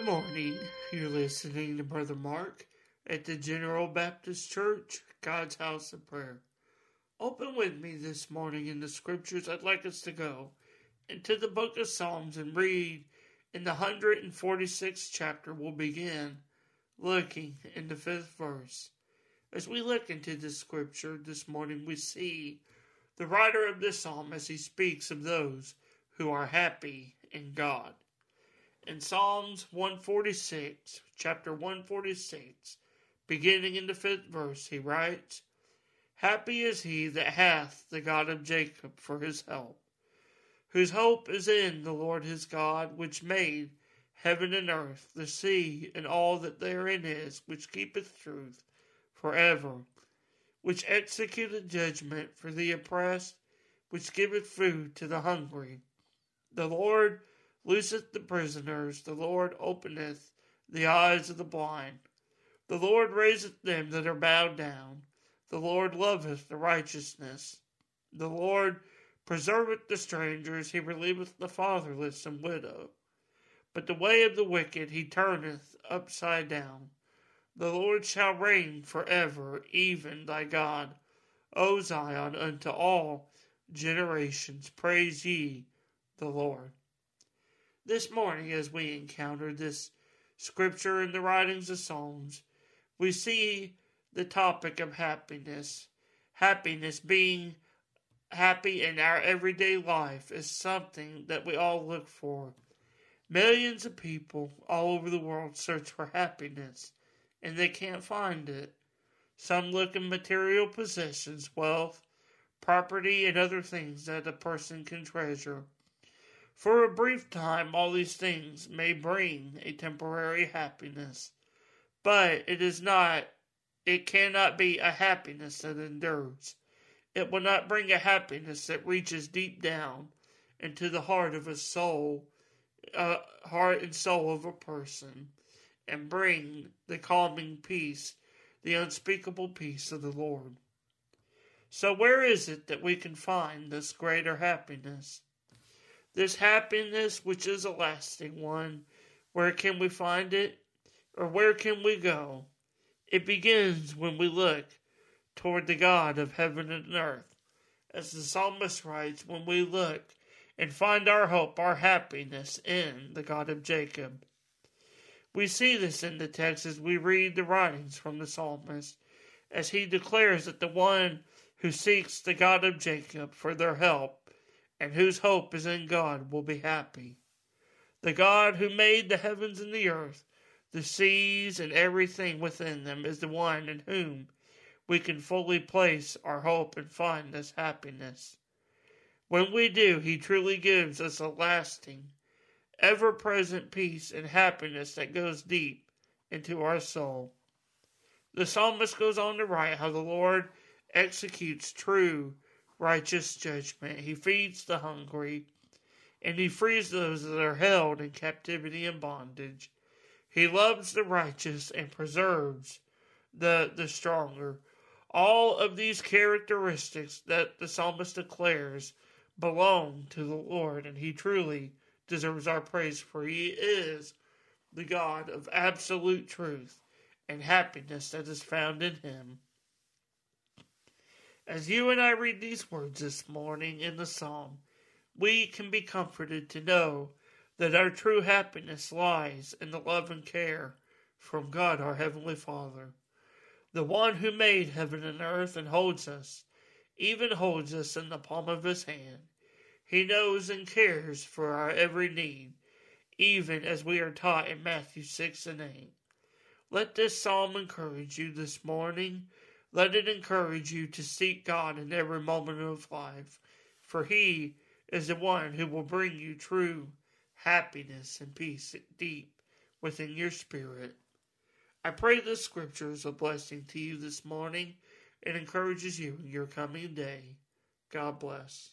Good morning. You're listening to Brother Mark at the General Baptist Church, God's House of Prayer. Open with me this morning in the scriptures. I'd like us to go into the book of Psalms and read in the 146th chapter. We'll begin looking in the fifth verse. As we look into this scripture this morning, we see the writer of this psalm as he speaks of those who are happy in God. In Psalms 146, chapter 146, beginning in the fifth verse, he writes, Happy is he that hath the God of Jacob for his help, whose hope is in the Lord his God, which made heaven and earth, the sea, and all that therein is, which keepeth truth for ever, which executeth judgment for the oppressed, which giveth food to the hungry. The Lord looseth the prisoners, the Lord openeth the eyes of the blind. The Lord raiseth them that are bowed down. The Lord loveth the righteousness. The Lord preserveth the strangers, he relieveth the fatherless and widow. But the way of the wicked he turneth upside down. The Lord shall reign for ever, even thy God. O Zion, unto all generations, praise ye the Lord. This morning, as we encounter this scripture in the writings of Psalms, we see the topic of happiness. Happiness being happy in our everyday life is something that we all look for. Millions of people all over the world search for happiness and they can't find it. Some look in material possessions, wealth, property, and other things that a person can treasure. For a brief time, all these things may bring a temporary happiness, but it is not, it cannot be a happiness that endures. It will not bring a happiness that reaches deep down into the heart of a soul, uh, heart and soul of a person and bring the calming peace, the unspeakable peace of the Lord. So, where is it that we can find this greater happiness? This happiness, which is a lasting one, where can we find it? Or where can we go? It begins when we look toward the God of heaven and earth. As the psalmist writes, when we look and find our hope, our happiness in the God of Jacob. We see this in the text as we read the writings from the psalmist, as he declares that the one who seeks the God of Jacob for their help and whose hope is in God will be happy. The God who made the heavens and the earth, the seas, and everything within them is the one in whom we can fully place our hope and find this happiness. When we do, he truly gives us a lasting ever present peace and happiness that goes deep into our soul. The psalmist goes on to write how the Lord executes true, righteous judgment. He feeds the hungry, and he frees those that are held in captivity and bondage. He loves the righteous and preserves the, the stronger. All of these characteristics that the psalmist declares belong to the Lord, and he truly deserves our praise, for he is the God of absolute truth and happiness that is found in him. As you and I read these words this morning in the psalm, we can be comforted to know that our true happiness lies in the love and care from God our Heavenly Father, the one who made heaven and earth and holds us, even holds us in the palm of his hand he knows and cares for our every need, even as we are taught in Matthew 6 and 8. Let this psalm encourage you this morning. Let it encourage you to seek God in every moment of life, for He is the one who will bring you true happiness and peace deep within your spirit. I pray this scripture is a blessing to you this morning and encourages you in your coming day. God bless.